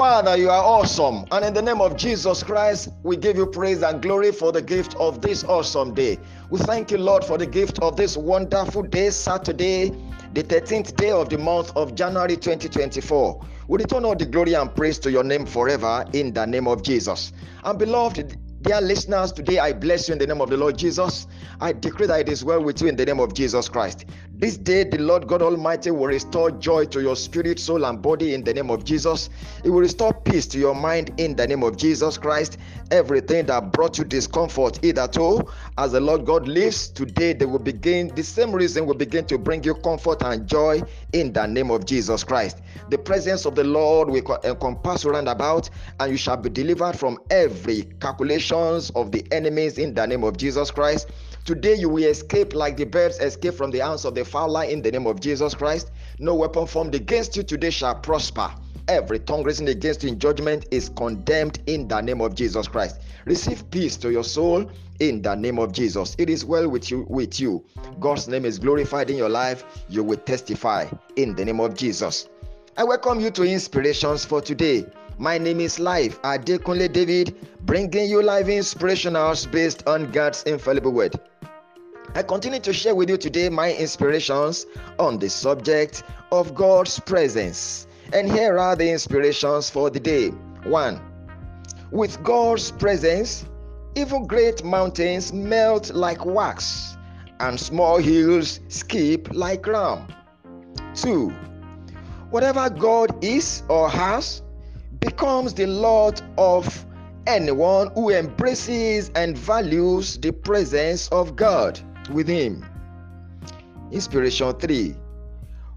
Father, you are awesome. And in the name of Jesus Christ, we give you praise and glory for the gift of this awesome day. We thank you, Lord, for the gift of this wonderful day, Saturday, the 13th day of the month of January 2024. We return all the glory and praise to your name forever in the name of Jesus. And beloved, Dear listeners, today I bless you in the name of the Lord Jesus. I decree that it is well with you in the name of Jesus Christ. This day, the Lord God Almighty will restore joy to your spirit, soul, and body in the name of Jesus. It will restore peace to your mind in the name of Jesus Christ. Everything that brought you discomfort, either to, as the Lord God lives, today they will begin, the same reason will begin to bring you comfort and joy in the name of Jesus Christ. The presence of the Lord will encompass round about, and you shall be delivered from every calculation of the enemies in the name of Jesus Christ. Today you will escape like the birds escape from the hands of the fowler in the name of Jesus Christ. No weapon formed against you today shall prosper. Every tongue risen against you in judgment is condemned in the name of Jesus Christ. Receive peace to your soul in the name of Jesus. It is well with you with you. God's name is glorified in your life. You will testify in the name of Jesus. I welcome you to Inspirations for today. My name is Life Adekunle David, bringing you live inspirationals based on God's infallible word. I continue to share with you today my inspirations on the subject of God's presence. And here are the inspirations for the day. 1. With God's presence, even great mountains melt like wax, and small hills skip like ram. 2. Whatever God is or has, becomes the Lord of anyone who embraces and values the presence of God with him. Inspiration 3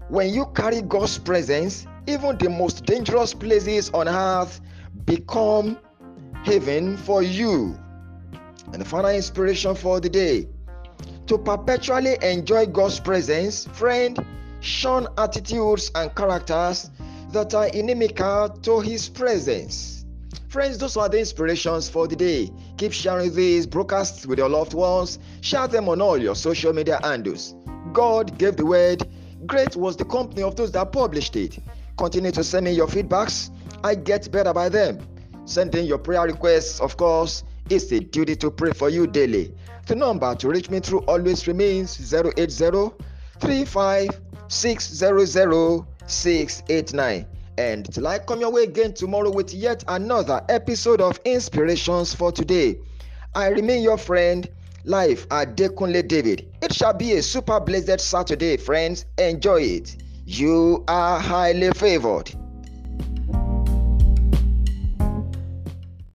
When you carry God's presence, even the most dangerous places on earth become heaven for you. And the final inspiration for the day to perpetually enjoy God's presence, friend, shun attitudes and characters that are inimical to his presence. Friends, those are the inspirations for the day. Keep sharing these broadcasts with your loved ones. Share them on all your social media handles. God gave the word. Great was the company of those that published it. Continue to send me your feedbacks. I get better by them. Sending your prayer requests, of course. It's a duty to pray for you daily. The number to reach me through always remains 080 35 600 689. And till I come your way again tomorrow with yet another episode of Inspirations for Today, I remain your friend, Life Adekunle David. It shall be a super blessed Saturday, friends. Enjoy it. You are highly favored.